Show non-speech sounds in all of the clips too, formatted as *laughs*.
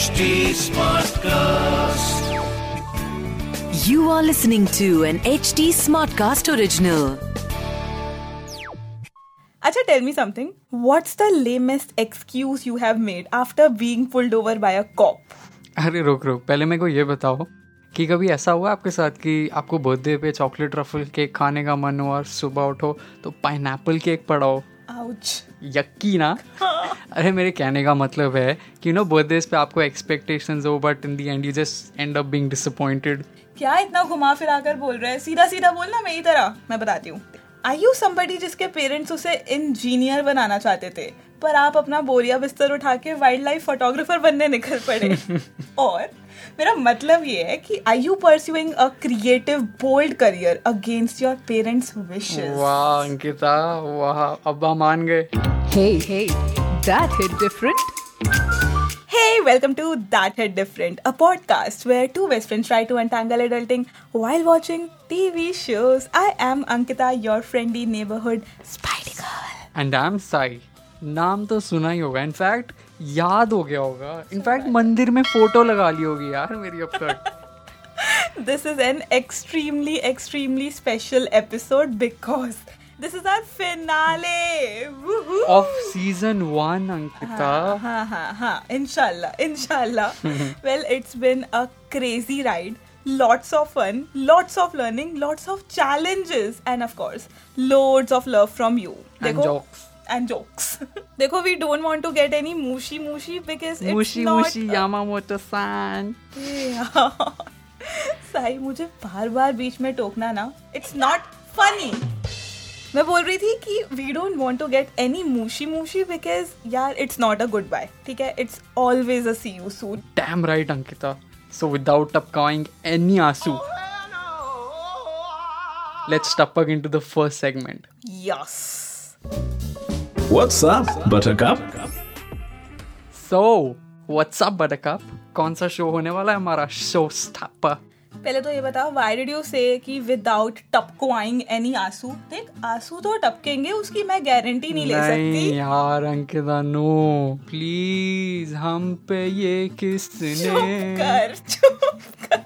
HD Smartcast. You are listening to an HD Smartcast original. Acha, tell me something. What's the lamest excuse you have made after being pulled over by a cop? अरे रुक रुक पहले मेरे को ये बताओ कि कभी ऐसा हुआ आपके साथ कि आपको बर्थडे पे चॉकलेट रफल केक खाने का मन हो और सुबह उठो तो पाइन केक पड़ा हो Ouch. यक्की ना *laughs* अरे मेरे कहने का मतलब है कि नो बर्थडे पे आपको एक्सपेक्टेशन हो but in the end you just end up being disappointed क्या इतना घुमा फिरा कर बोल रहे हैं? सीधा सीधा बोलना मेरी तरह? मैं बताती हूँ। आई यू समबडी जिसके पेरेंट्स उसे इंजीनियर बनाना चाहते थे? पर आप अपना बोरिया बिस्तर उठा के वाइल्ड लाइफ फोटोग्राफर बनने निकल पड़े। *laughs* और मेरा मतलब ये है कि I you pursuing a creative bold career against your parents wishes वाह अंकिता वाह अब्बा मान गए। Hey, hey, that hit different. Hey, welcome to That Hit Different, a podcast where two best friends try to untangle adulting while watching TV shows. I am Ankita, your friendly neighborhood Spidey Girl. And I am Sai नाम तो सुना ही होगा in fact याद हो गया होगा in fact मंदिर में फोटो लगा ली होगी यार मेरी अब तक *laughs* This is an extremely, extremely special episode because this is our finale. Woohoo! Of season one Ankita हाँ हाँ हाँ inshallah inshallah *laughs* well it's been a crazy ride lots of fun lots of learning lots of challenges and of course loads of love from you And देखो- jokes. and jokes *laughs* देखो we don't want to get any mushy mushy because it's mushy not mushy a- Yamamoto san *laughs* Sai मुझे बार बार बीच में टोकना ना it's not funny मैं बोल रही थी कि we don't want to get any mushy mushy because यार it's not a goodbye ठीक है? It's always a see you soon damn right Ankita. So without टपकाइंग any आँसू. लेट्स टपक into the first segment yes What's up, Buttercup? So what's up buttercup कौन सा show होने वाला है? हमारा शो स्टॉपर पहले तो ये बताओ वाई डिड यू से कि विदाउट टपकवाइंग एनी आँसू? देख आँसू तो टपकेंगे उसकी मैं गारंटी नहीं नहीं ले नहीं सकती। यार अंकिता नो प्लीज़ हम पे ये किसने चुप कर चुप कर।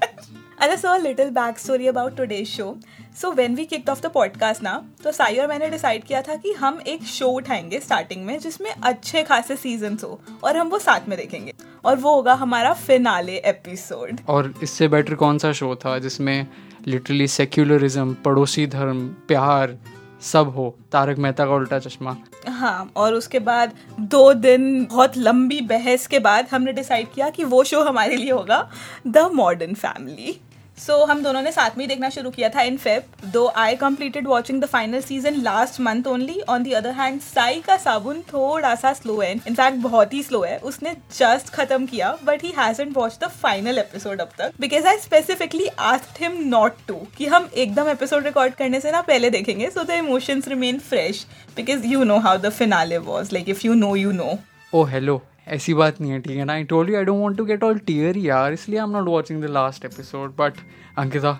अच्छा so little back story about today show so when we kicked off the podcast ना तो साई और मैंने डिसाइड किया था कि हम एक शो उठाएँगे स्टार्टिंग में जिसमें अच्छे खासे सीजन्स हो और हम वो साथ में देखेंगे। और वो होगा हमारा फिनाले एपिसोड और इससे बेटर कौन सा शो था जिसमें लिटरली सेक्युलरिज्म पड़ोसी धर्म प्यार सब हो तारक मेहता का उल्टा चश्मा। हाँ और उसके बाद दो दिन बहुत लंबी बहस के बाद हमने डिसाइड किया कि वो शो हमारे लिए होगा द मॉडर्न फैमिली सो हम दोनों ने साथ में ही देखना शुरू किया था in Feb though I completed watching the final season last month only on the other hand Sai का साबुन थोड़ा सा स्लो है. इनफैक्ट बहुत ही स्लो है. उसने जस्ट खत्म किया but he hasn't watch the final episode अब तक. Because I specifically asked him not to कि हम एकदम एपिसोड रिकॉर्ड करने से ना पहले देखेंगे so the emotions remain fresh because you know how the finale was like if you know you know oh hello ऐसी बात नहीं है ठीक है ना I told you I don't want to get all tear यार इसलिए I am not watching the last episode but Ankita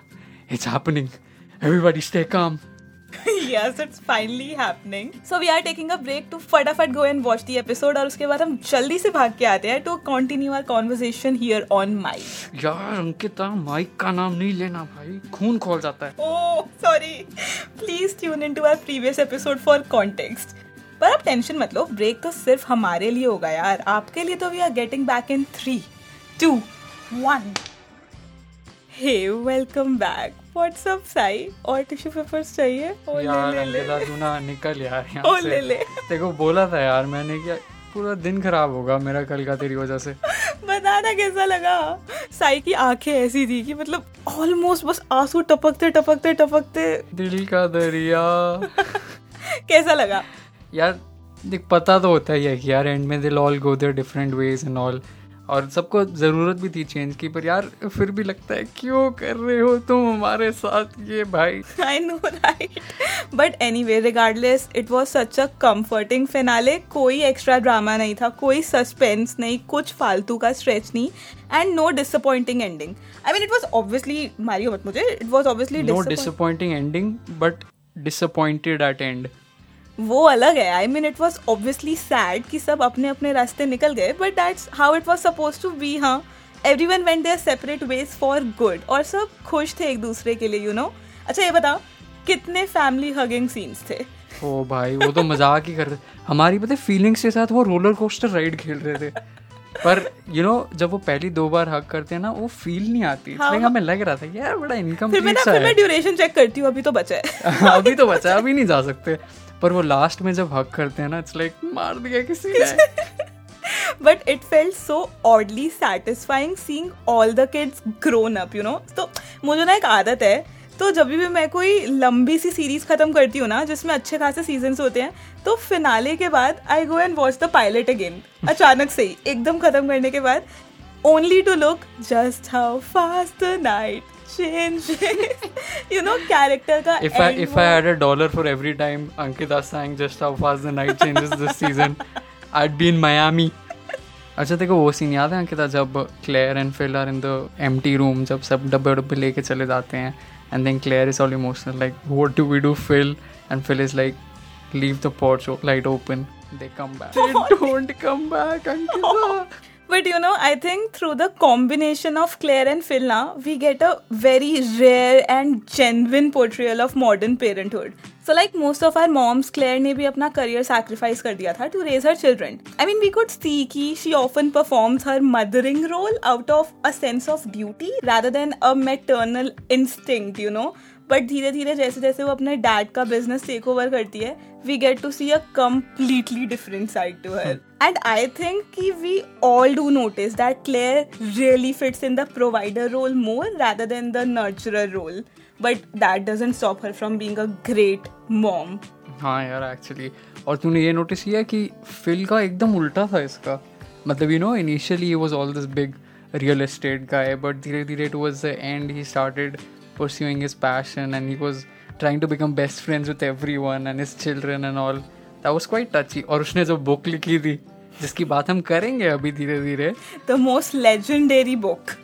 it's happening everybody stay calm yes, it's finally happening. So we are taking a break to फटाफट go and watch the episode और उसके बाद हम जल्दी से भाग के आते हैं to continue our conversation here on mic. यार अंकिता माइक का नाम नहीं लेना भाई खून खोल जाता है Oh, sorry. Please tune into our previous episode for context. पर आप टेंशन मत लो ब्रेक तो सिर्फ़ हमारे लिए होगा यार। आपके लिए तो we are getting back in three two one hey welcome back what's up Sai और टिश्यू पेपर्स चाहिए? ओ यार ले ले। अंकिता तू ना निकल यार ओ, ले, ले। देखो बोला था यार मैंने क्या पूरा दिन खराब होगा मेरा कल का तेरी वजह से। बताना कैसा लगा? साई की आँखें ऐसी थी कि मतलब ऑलमोस्ट बस आँसू टपकते टपकते टपकते। दिल का दरिया। *laughs* कैसा लगा? यार देख पता तो होता ही है कि यार एंड में दिल all go their different ways and all और सबको ज़रूरत भी थी चेंज की पर यार फिर भी लगता है क्यों कर रहे हो तुम हमारे साथ ये भाई? *laughs* I know, but anyway regardless, it was such a comforting finale कोई एक्स्ट्रा ड्रामा नहीं था कोई सस्पेंस नहीं कुछ फालतू का स्ट्रेच नहीं and no disappointing ending I mean it was obviously Mario मत मुझे it was obviously no disappointing ending but disappointed at end वो अलग है. I mean it was obviously sad कि सब अपने अपने रास्ते निकल गए but that's how it was suppose to be हाँ. Everyone went their separate ways for good और सब खुश थे एक दूसरे के लिए यू you नो know? अच्छा ये बता कितने फैमिली हगिंग सीन्स थे? ओ भाई वो तो मज़ाक ही कर रहे हमारी पता फीलिंग्स के साथ वो रोलर कोस्टर राइड खेल रहे थे. पर यू you नो know, जब वो पहली दो बार हक करते हैं ना वो फील नहीं आती. हाँ, हाँ, हमें लग रहा था यार बड़ा इनकम फिर मैं ना फिर मैं ड्यूरेशन चेक करती हूँ अभी तो बचा है. *laughs* अभी तो बचा है, अभी नहीं जा सकते. पर वो लास्ट में जब हक करते हैं ना इट्स लाइक मार दिया किसी ने। *laughs* But it felt so oddly satisfying seeing all the kids grown up you know? तो मुझे ना एक आदत है तो जब भी मैं कोई लंबी सी सीरीज़ खत्म करती हूँ ना जिसमें अच्छे खासे सीज़न होते हैं तो फिनाले के बाद I go and watch the pilot again अचानक से ही एकदम खत्म करने के बाद only to look just how fast the night change you know character ka if i if i had a dollar for every time ankita sang just how fast the night changes this season i'd be in miami अच्छा देखो वो scene याद है अंकिता जब Claire and Phil are in the empty room जब सब डब्बे डब्बे लेके चले जाते हैं and then Claire is all emotional like what do we do Phil and Phil is like leave the porch light open they come back they don't come back ankita but you know I think through the combination of Claire and Phil we get a very rare and genuine portrayal of modern parenthood so like most of our moms Claire ने भी अपना career sacrifice कर दिया था to raise her children I mean we could see की she often performs her mothering role out of a sense of duty rather than a maternal instinct you know but धीरे धीरे जैसे जैसे वो अपने डैड का बिज़नेस टेक ओवर करती है we get to see a completely different side to her and I think कि we all do notice that Claire really fits in the provider role more rather than the nurturer role but that doesn't stop her from being a great mom हाँ यार actually और तूने ये notice किया कि fill का एकदम उल्टा था इसका मतलब you know initially was all this big real estate guy but धीरे धीरे towards the end he started pursuing his passion and he was trying to become best friends with everyone and his children and all that was quite touchy और उसने जो book लिखी थी जिसकी बात हम करेंगे अभी धीरे धीरे the most legendary book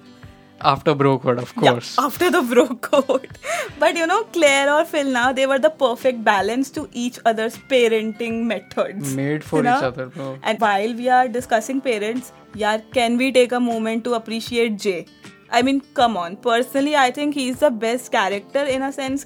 after bro code of course yeah, after the bro code but you know claire or phil now they were the perfect balance to each other's parenting methods made for you know? each other bro and while we are discussing parents yeah can we take a moment to appreciate jay I mean, come on. Personally, I think he's the best character in a sense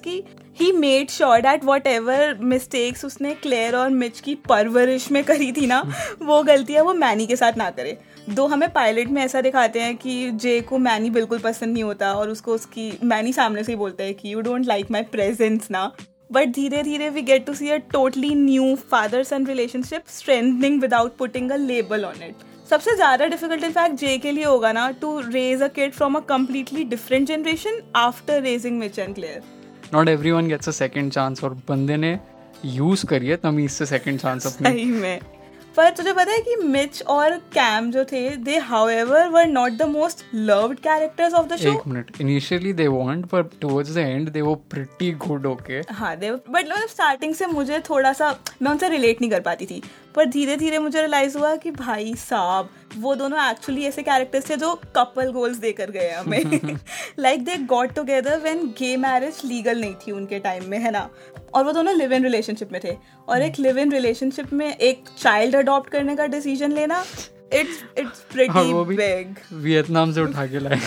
कि made sure sure that ever mistakes उसने Claire और Mitch की परवरिश में करी थी ना, वो गलतियाँ वो मैनी के साथ ना करे। दो हमें पायलट में ऐसा दिखाते हैं कि जे को मैनी बिल्कुल पसंद नहीं होता और उसको उसकी मैनी सामने से ही बोलता है कि you don't like my presence ना। बट धीरे धीरे we get to see a totally new father son relationship strengthening without putting a label on it सबसे ज़्यादा डिफ़िकल्ट इनफैक्ट जे के लिए होगा ना to raise a kid from a completely different generation after raising Mitch and Claire not everyone gets a second chance और बंदे ने use करिए तमीज से सेकंड चांस अपनी। सही में। पर तुझे पता है कि मिच और कैम जो थे they however were not the most loved characters of the show एक मिनट इनिशियली दे वांट पर टुवर्ड्स द एंड दे वो प्रिटी गुड ओके हाँ दे बट मतलब स्टार्टिंग से मुझे थोड़ा सा मैं उनसे रिलेट नहीं कर पाती थी। पर धीरे धीरे मुझे रियलाइज़ हुआ कि भाई साहब वो दोनों एक्चुअली ऐसे कैरेक्टर्स थे जो कपल गोल्स देकर गए हमें। Like they got together when gay marriage legal नहीं थी उनके टाइम में है ना? और वो दोनों लिव इन रिलेशनशिप में थे। और एक लिव इन रिलेशनशिप में एक चाइल्ड अडॉप्ट करने का डिसीज़न लेना it's it's pretty big Vietnam से उठा के लाए।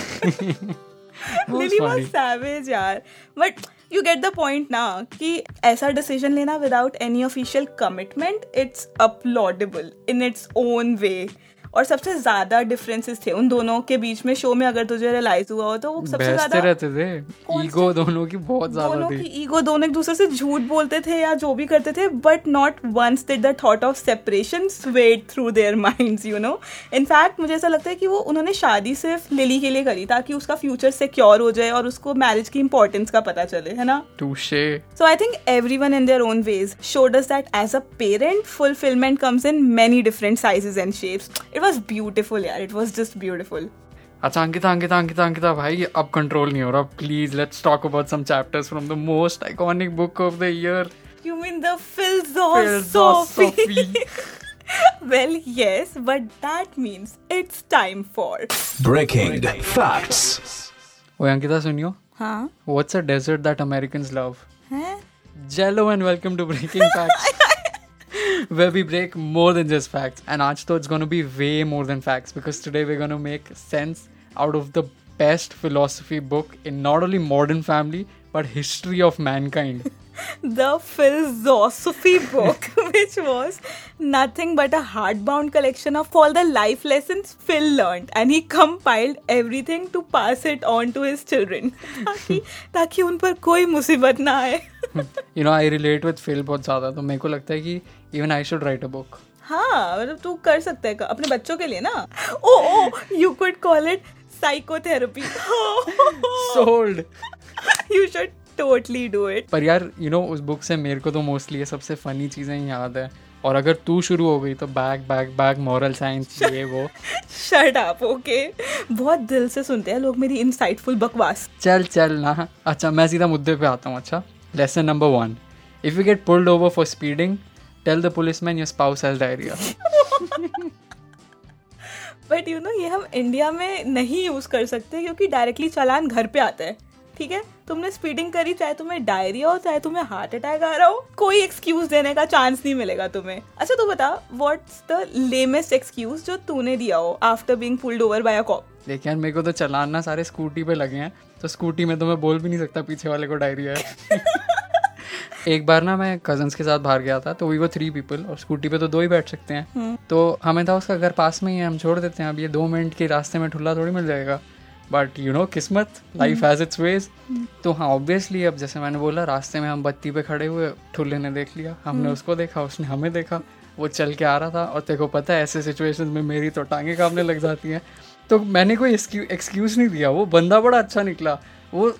लिली वाज सैवेज यार। But you get the point ना, कि ऐसा डिसीज़न लेना without any official commitment it's applaudable in its own way और सबसे ज़्यादा डिफरेंसेस थे उन दोनों के बीच में शो में अगर तुझे रियलाइज़ हुआ हो तो वो सबसे ज़्यादा रहते थे। ईगो दोनों की बहुत ज़्यादा दोनों की ईगो दोनों एक दूसरे से झूठ बोलते थे या जो भी करते थे but not once did the thought of separation swept through their minds you know in fact मुझे ऐसा लगता है कि वो उन्होंने शादी सिर्फ़ लिली के लिए करी ताकि उसका फ्यूचर सिक्योर हो जाए और उसको मैरिज की इंपॉर्टेंस का पता चले है ना? Touché so I think everyone in their own ways showed us that as a parent fulfilment comes in many different sizes and shapes it was beautiful यार इट वाज जस्ट ब्यूटीफुल अच्छा अंकिता अंकिता अंकिता अंकिता भाई अब control नहीं हो रहा please let's talk about some chapters from the most iconic book of the year you mean the philosophy well, yes, but that means it's time for breaking facts. ओए अंकिता सुनियो हाँ What's a desert that Americans love? हैं Jello and welcome to Breaking Facts. *laughs* where *laughs* we break more than just facts. And aaj to it's going to be way more than facts because today we're going to make sense out of the best philosophy book in not only modern family but history of mankind. *laughs* the philosophy book, *laughs* which was nothing but a hardbound collection of all the life lessons Phil learned, and he compiled everything to pass it on to his children, ताकि ताकि उन पर कोई मुसीबत ना आए You know, I relate with Phil बहुत ज़्यादा तो मेरे को लगता है कि even I should write a book. हाँ मतलब तू कर सकता है अपने बच्चों के लिए ना। Oh O you could call it psychotherapy Sold. You should totally do it पर यार यू नो उस बुक से मेरे को तो मोस्टली ये सबसे फनी चीज़ें याद है। और अगर तू शुरू हो गई तो bag bag bag moral science ये वो। शट अप ओके बहुत दिल से सुनते हैं लोग मेरी इनसाइटफुल बकवास। चल चल ना। अच्छा मैं सीधा मुद्दे पे आता हूँ अच्छा? Lesson number one if you get pulled over for speeding tell the policeman spouse spouse diarrhea. But you know ये हम इंडिया में नहीं यूज़ कर सकते क्योंकि डायरेक्टली चालान घर पे आता है ठीक है? तुमने स्पीडिंग करी चाहे तुम्हें डायरिया हो चाहे तुम्हें हार्ट अटैक आ रहा हो कोई एक्सक्यूज देने का चांस नहीं मिलेगा तुम्हें। अच्छा तू बता व्हाट्स द लेमेस्ट एक्सक्यूज जो तूने दिया हो after being pulled over by a cop देख यार मेरे को तो चलान सारे स्कूटी पे लगे हैं तो स्कूटी में तो मैं बोल भी नहीं सकता पीछे वाले को डायरिया है। *laughs* एक बार ना मैं कजन्स के साथ बाहर गया था तो वी वो थ्री पीपल और स्कूटी पे तो दो ही बैठ सकते हैं। तो हमें था उसका घर पास में ही है हम छोड़ देते हैं अब ये दो मिनट के रास्ते में ठुल्ला थोड़ी मिल जाएगा। बट यू नो किस्मत लाइफ हैज़ इट्स वेज तो हाँ ऑब्वियसली अब जैसे मैंने बोला रास्ते में हम बत्ती पे खड़े हुए ठुल्ले ने देख लिया हमने उसको देखा उसने हमें देखा वो चल के आ रहा था। और तेरे को पता है ऐसे सिचुएशन में मेरी तो टांगे कामने लग जाती हैं। तो मैंने कोई एक्सक्यूज नहीं दिया वो बंदा बड़ा अच्छा निकला। वो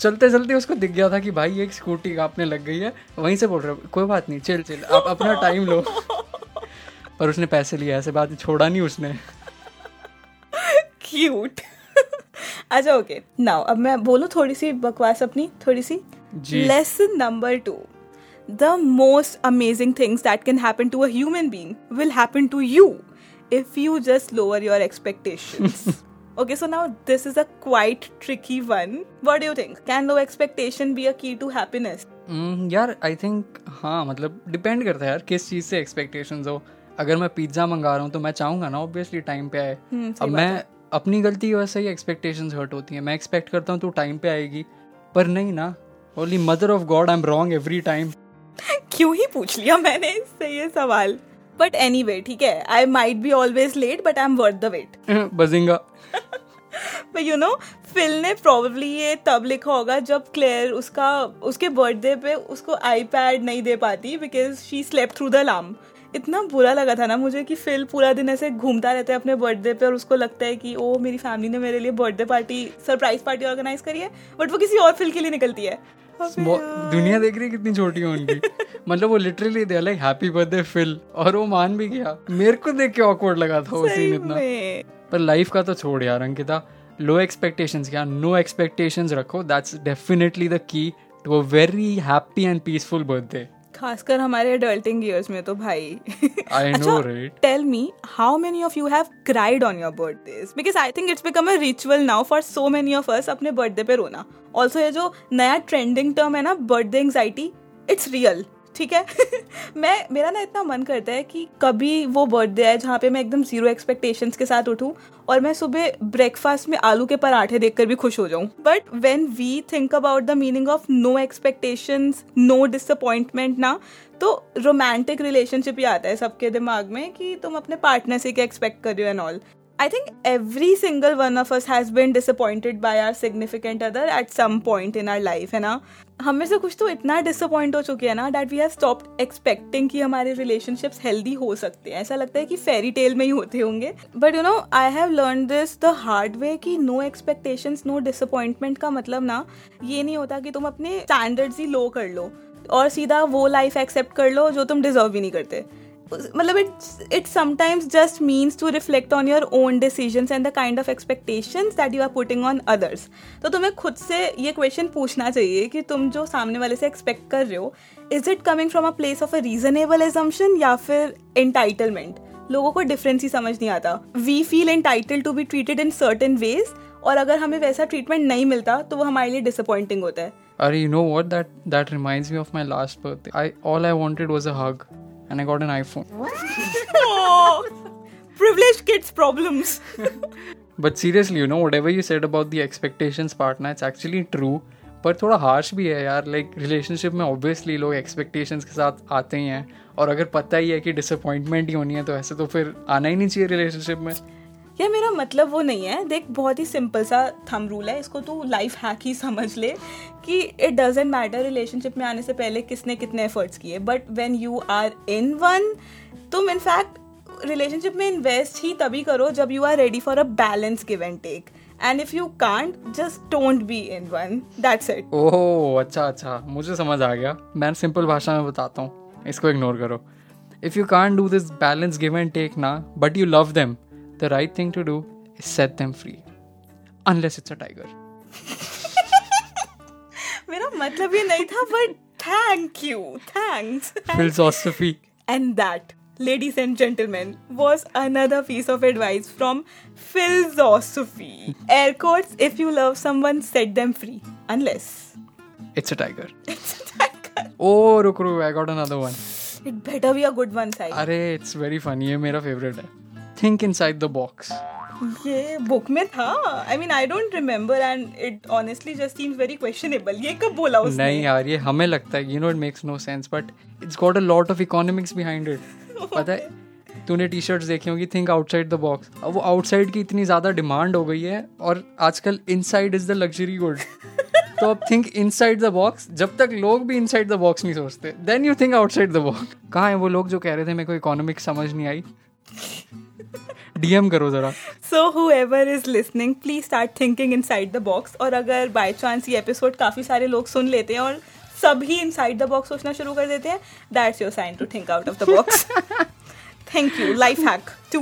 चलते चलते उसको दिख गया था कि भाई एक स्कूटी कापने लग गई है। वहीं से बोल रहे कोई बात नहीं चिल चिल आप अपना टाइम लो। *laughs* पर उसने पैसे लिए ऐसे बात छोड़ा नहीं उसने। क्यूट अच्छा ओके नाउ अब मैं बोलूँ थोड़ी सी बकवास अपनी थोड़ी सी lesson number two the most amazing things that can happen to a human being will happen to you if you just lower your expectations. *laughs* okay, so now this is a quite tricky one. What do you think? Can low expectation be a key to happiness? Hmm, यार I think हाँ मतलब depend करता है यार किस चीज़ से expectations हो अगर मैं पिज़्ज़ा मंगा रहा हूँ तो मैं चाहूँगा ना ऑब्वियसली टाइम पे आए अब मैं अपनी गलती की वजह से ही एक्सपेक्टेशंस हर्ट होती हैं। मैं एक्सपेक्ट करता हूँ तू टाइम पे आएगी। पर नहीं ना। Only mother of God I am wrong every time क्यों ही पूछ लिया मैंने इससे ये सवाल? बट एनी वे ठीक है। I might be always late but I am worth the wait bazinga. But you know Phil ने probably ये तब लिखा होगा जब क्लेयर उसका उसके बर्थडे पे उसको आईपैड नहीं दे पाती because she slept through the alarm इतना बुरा लगा था ना मुझे कि फिल पूरा दिन ऐसे घूमता रहता है अपने बर्थडे पे और उसको लगता है कि ओ मेरी फैमिली ने मेरे लिए birthday party surprise party organise करी है बट वो किसी और फिल के लिए निकलती है. दुनिया देख रही है कितनी छोटी है उनकी। *laughs* मतलब वो literally they like happy birthday Phil और वो मान भी गया। मेरे को देख के ऑकवर्ड लगा था वो सीन इतना। पर लाइफ का तो छोड़ यार अंकिता। लो एक्सपेक्टेशंस क्या? नो एक्सपेक्टेशंस रखो। That's definitely the key to a very happy and peaceful birthday खासकर हमारे अडल्टिंग ईयर्स में तो भाई। I know right tell me how many of you have cried on your birthday because I think it's become a ritual now for so many of us अपने birthday पे रोना। Also ये जो नया trending term है ना birthday anxiety it's real ठीक है? *laughs* मैं, मेरा ना इतना मन करता है कि कभी वो बर्थडे है जहाँ पे मैं एकदम ज़ीरो एक्सपेक्टेशंस के साथ उठूँ और मैं सुबह ब्रेकफास्ट में आलू के पराठे देखकर भी खुश हो जाऊँ। But when we think about the meaning of no expectations no disappointment ना तो रोमांटिक रिलेशनशिप ही आता है सबके दिमाग में कि तुम अपने पार्टनर से क्या एक्सपेक्ट कर रहे हो and all I think every single one of us has been disappointed by our significant other at some point in our life, है ना? हम में से कुछ तो इतना डिसअपॉइंट हो चुके हैं ना that we have stopped expecting कि हमारे रिलेशनशिप्स हेल्दी हो सकते हैं। ऐसा लगता है कि फेरी टेल में ही होते होंगे। But you know I have learn this the hard way कि नो एक्सपेक्टेशन नो डिसअपॉइंटमेंट का मतलब ना ये नहीं होता कि तुम अपने स्टैंडर्ड्स ही लो कर लो और सीधा वो लाइफ एक्सेप्ट कर लो जो तुम डिजर्व ही नहीं करते। मतलब it it sometimes just means to reflect on your own decisions and the kind of expectations that you are putting on others तो तुम्हें खुद से ये क्वेश्चन पूछना चाहिए कि तुम जो सामने वाले से एक्सपेक्ट कर रहे हो is it coming from a place of a reasonable assumption या फिर एंटाइटलमेंट लोगों को डिफरेंस ही समझ नहीं आता। We feel entitled to be treated in certain ways और अगर हमें वैसा ट्रीटमेंट नहीं मिलता तो वो हमारे लिए डिसअपॉइंटिंग होता है। अरे you know what that that reminds me of my last birthday I all I wanted was a hug and I got an iPhone. Privileged kids problems. But seriously, you know, whatever you said about the expectations part, na, it's actually true. पर थोड़ा harsh भी है यार like relationship में obviously लोग expectations के साथ आते ही हैं और अगर पता ही है कि डिसअपॉइंटमेंट ही होनी है तो ऐसे तो फिर आना ही नहीं चाहिए रिलेशनशिप में या मेरा मतलब वो नहीं है। देख, बहुत ही सिंपल सा थम रूल है। इसको तू लाइफ हैक ही समझ ले कि इट डजेंट मैटर रिलेशनशिप में आने से पहले किसने कितने एफर्ट्स किए। But when you are in one तुम इनफैक्ट रिलेशनशिप में इन्वेस्ट ही तभी करो जब you are ready for a balance give and take and if you can't just don't be in one that's it oh अच्छा अच्छा। मुझे समझ आ गया। मैं सिंपल भाषा में बताता हूँ। इसको इग्नोर करो। If you can do this balance give and take ना but you love them The right thing to do is set them free unless it's a tiger मेरा मतलब ये नहीं था but thank you thanks philosophy And that, ladies and gentlemen, was another piece of advice from philosophy. Air quotes, if you love someone, set them free. Unless it's a tiger it's a tiger. ओह रुक रुक I got another one It better be a good one, Sai. अरे it's very funny ये मेरा favourite है think inside the box ये book में था? I mean I don't remember and it honestly just seems very questionable ये कब बोला उसने? नहीं यार ये हमें लगता है you know it makes no sense but it's got a lot of economics behind it पता है तूने टी शर्ट्स देखी होगी थिंक आउटसाइड द बॉक्स अब वो आउटसाइड की इतनी ज़्यादा डिमांड हो गई है और आजकल inside is the luxury good तो अब थिंक इनसाइड द बॉक्स जब तक लोग भी इनसाइड द बॉक्स नहीं सोचते then you think outside the box कहाँ है वो लोग जो कह रहे थे मेरे को इकोनॉमिक्स समझ नहीं आई? डीएम करो जरा। सो whoever is listening please start thinking inside the box. और अगर बाय चांस ये एपिसोड काफ़ी सारे लोग सुन लेते हैं और सभी इन साइड द बॉक्स सोचना शुरू कर देते हैं that's your sign to think out of the box thank you life hack two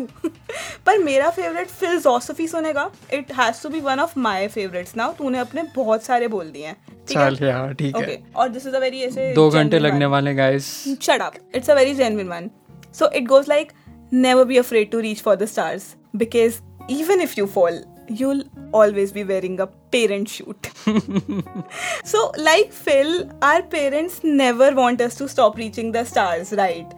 पर मेरा फेवरेट फिलोसॉफी सुनेगा. It has to be one of my favourites now तूने अपने बहुत सारे बोल दिए हैं. चल यार ठीक ओके है और दिस इज़ अ वेरी ऐसे दो घंटे लगने वाले guys Shut up. It's a very genuine one. So it goes like never be afraid to reach for the stars because even if you fall, you'll always be wearing a parent shoot. *laughs* so, like Phil, our parents never want us to stop reaching the stars, right?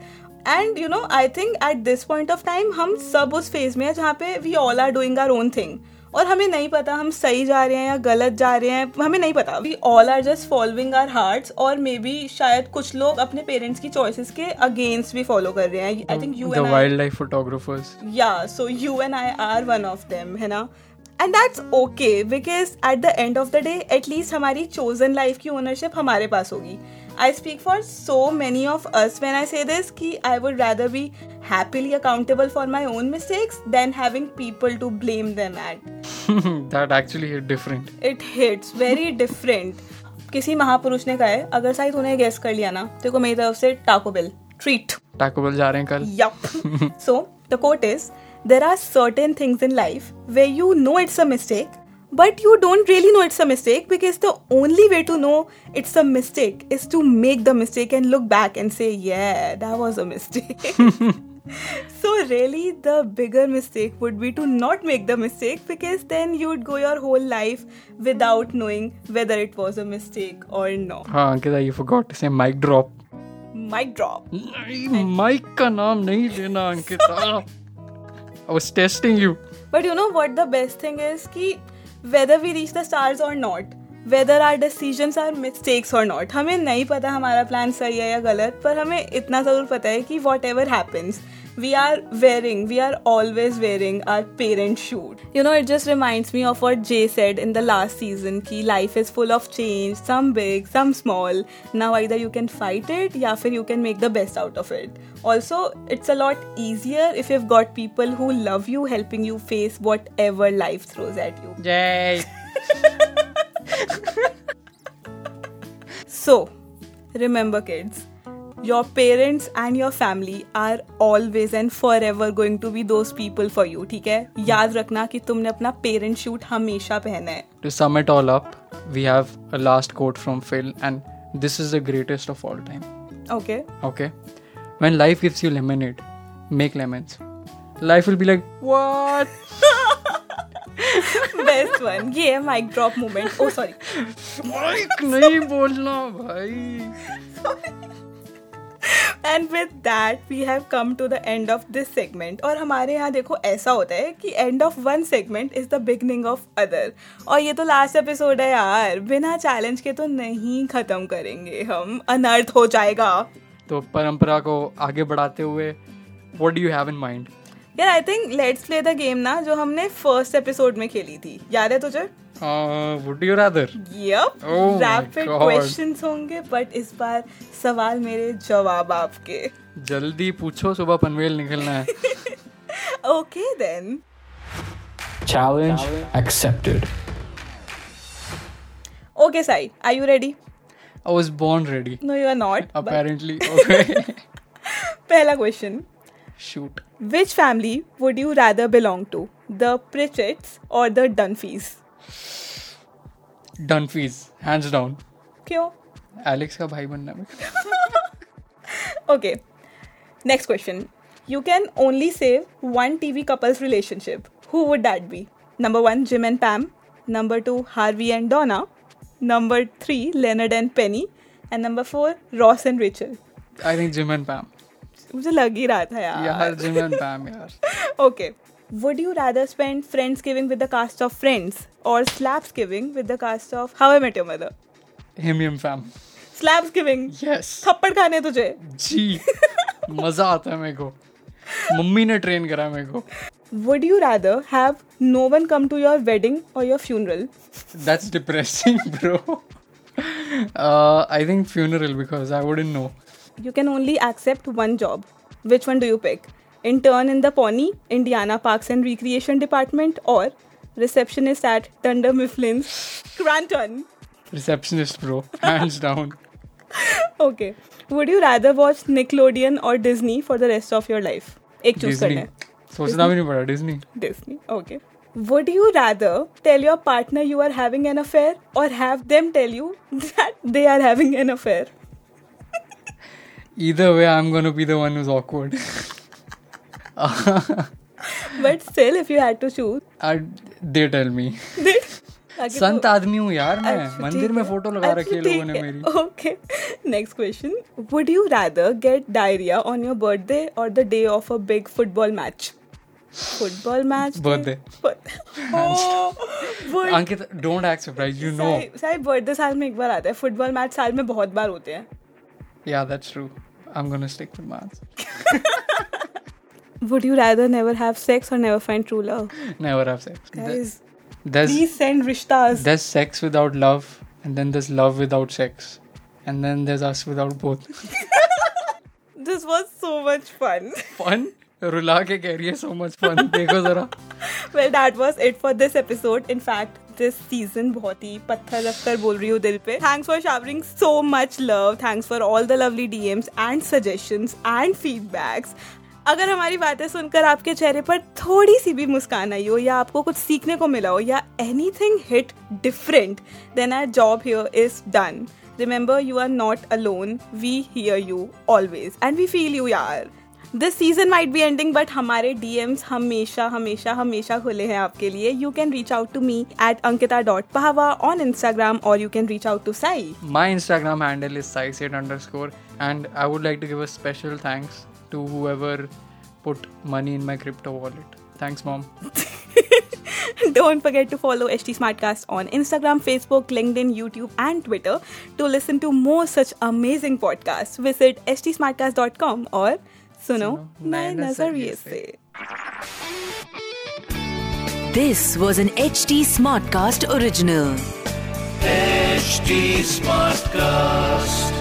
And you know, I think at this point of time, हम सब उस phase में है जहाँ पे we all are doing our own thing. और हमें नहीं पता हम सही जा रहे हैं या गलत जा रहे हैं हमें नहीं पता। We all are just following our hearts और मे बी शायद कुछ लोग अपने पेरेंट्स की चॉइसेस के अगेंस्ट भी फॉलो कर रहे हैं। I think you and wild life photographers yeah so you and i are one of them है ना? That's okay because at the end of the day at least हमारी chosen life की ownership हमारे पास होगी। I speak for so many of us when I say this कि I would rather be happily accountable for my own mistakes than having people to blame them at. That actually hit different It hits very different. किसी महापुरुष ने कहा है अगर शायद तूने guess कर लिया ना को मेरी तरफ़ से टाको बिल ट्रीट टाको बेल जा रहे हैं कल Yup. so the quote is there are certain things in life where you know it's a mistake, but you don't really know it's a mistake because the only way to know it's a mistake is to make the mistake and look back and say, yeah, that was a mistake. *laughs* *laughs* so really the bigger mistake would be to not make the mistake because then you'd go your whole life without knowing whether it was a mistake or not. हाँ Ankita you forgot to say mic drop Mic drop. नहीं mic का नाम नहीं लेना Ankita I *laughs* was testing you But you know what the best thing is? Ki whether we reach the stars और not whether our decision are mistakes और not हमें नहीं पता हमारा प्लान सही है या गलत, पर हमें इतना ज़रूर पता है कि whatever happens we are wearing, we are always wearing our parent shoe. You know, it just reminds me of what Jay said in the last season ki life is full of change, some big, some small. Now either you can fight it, yeah, you can make the best out of it. Also, it's a lot easier if you've got people who love you, helping you face whatever life throws at you. Jay. *laughs* so, remember kids your parents and your family are always and forever going to be those people for you, ठीक है याद रखना कि तुमने अपना parent shoot हमेशा पहना है To sum it all up, we have a last quote from Phil, and this is the greatest of all time. Okay Okay? When life gives you lemonade, make lemons. Life will be like, what? *laughs* Best one ये है mic drop moment oh sorry mic नहीं बोलना भाई *laughs* and with that we have come to the end of this segment और हमारे यहाँ देखो ऐसा होता है कि end of one segment is the beginning of other और ये तो लास्ट एपिसोड है यार। बिना चैलेंज के तो नहीं खत्म करेंगे हम। अनर्थ हो जाएगा। तो परंपरा को आगे बढ़ाते हुए what do you have in mind यार I think let's play the game ना जो हमने फ़र्स्ट एपिसोड में खेली थी। याद है तुझे? Would you rather yep Oh rapid questions होंगे बट इस बार सवाल मेरे जवाब आपके जल्दी पूछो सुबह पनवेल निकलना है okay then Challenge accepted. Okay Sai are you ready I was born ready no you are not apparently okay पहला question shoot Which family would you rather belong to? The Pritchett's or the Dunphys? Dunphys hands down क्यों? Alex का भाई बनना okay next question you can only save one TV couples relationship who would that be number one Jim and Pam number two Harvey and Donna number three Leonard and Penny and number four Ross and Rachel I think Jim and Pam मुझे लग ही रहा था यार। यार Jim and Pam यार। *laughs* Okay. Would you rather spend Friendsgiving with the cast of Friends or Slapsgiving with the cast of How I Met Your Mother? Him him fam Slapsgiving. Yes थप्पड़ खाने तुझे जी मजा आता है मेरे को मम्मी ने ट्रेन करा मेरे को Would you rather have no one come to your wedding or your funeral? That's depressing *laughs* bro I think funeral because I wouldn't know You can only accept one job. Which one do you pick? Intern in the Pawnee, Indiana Parks and Recreation Department, or receptionist at Dunder Mifflin's Cranton? Receptionist bro hands down Okay. Would you rather watch Nickelodeon or Disney for the rest of your life? एक choose करना Disney है सोचना भी नहीं पड़ा Disney Disney. Okay. Would you rather tell your partner you are having an affair or have them tell you that they are having an affair? either way i'm going to be the one who's awkward But still if you had to choose they tell me संत आदमी हूँ यार मैं। मंदिर में photo लगा रखी है लोगों ने मेरी। Okay next question would you rather get diarrhoea on your birthday और the day of a big football match football match birthday Ankit don't act surprised you know साहब बर्थडे साल में एक बार आता है। फुटबॉल मैच साल में बहुत बार होते हैं। या that's true I am gonna stick to match Would you rather never have sex or never find true love? Never have sex Guys, there's please send rishtas. there's sex without love and then there's love without sex and then there's us without both *laughs* This was so much fun. fun रुला के कह रही है so much fun देखो जरा well that was it for this episode in fact this season बहुत ही पत्थर रख कर बोल रही हूँ दिल पे thanks for showering so much love thanks for all the lovely DMs and suggestions and feedbacks अगर हमारी बातें सुनकर आपके चेहरे पर थोड़ी सी भी मुस्कान आई हो या आपको कुछ सीखने को मिला हो या anything hit different then our job here is done Remember, you are not alone. We hear you always. And we feel you, yaar. This season might be ending but हमारे डीएम्स हमेशा हमेशा हमेशा खुले हैं आपके लिए you can reach out to me at Ankita dot Pahwa on Instagram और you can reach out to Sai my instagram handle is size8 underscore and i would like to give a special thanks to whoever put money in my crypto wallet. Thanks, mom. *laughs* Don't forget to follow HT Smartcast on Instagram, Facebook, LinkedIn, YouTube, and Twitter. To listen to more such amazing podcasts, visit htsmartcast.com or suno my se. This was an HT Smartcast original. HT Smartcast.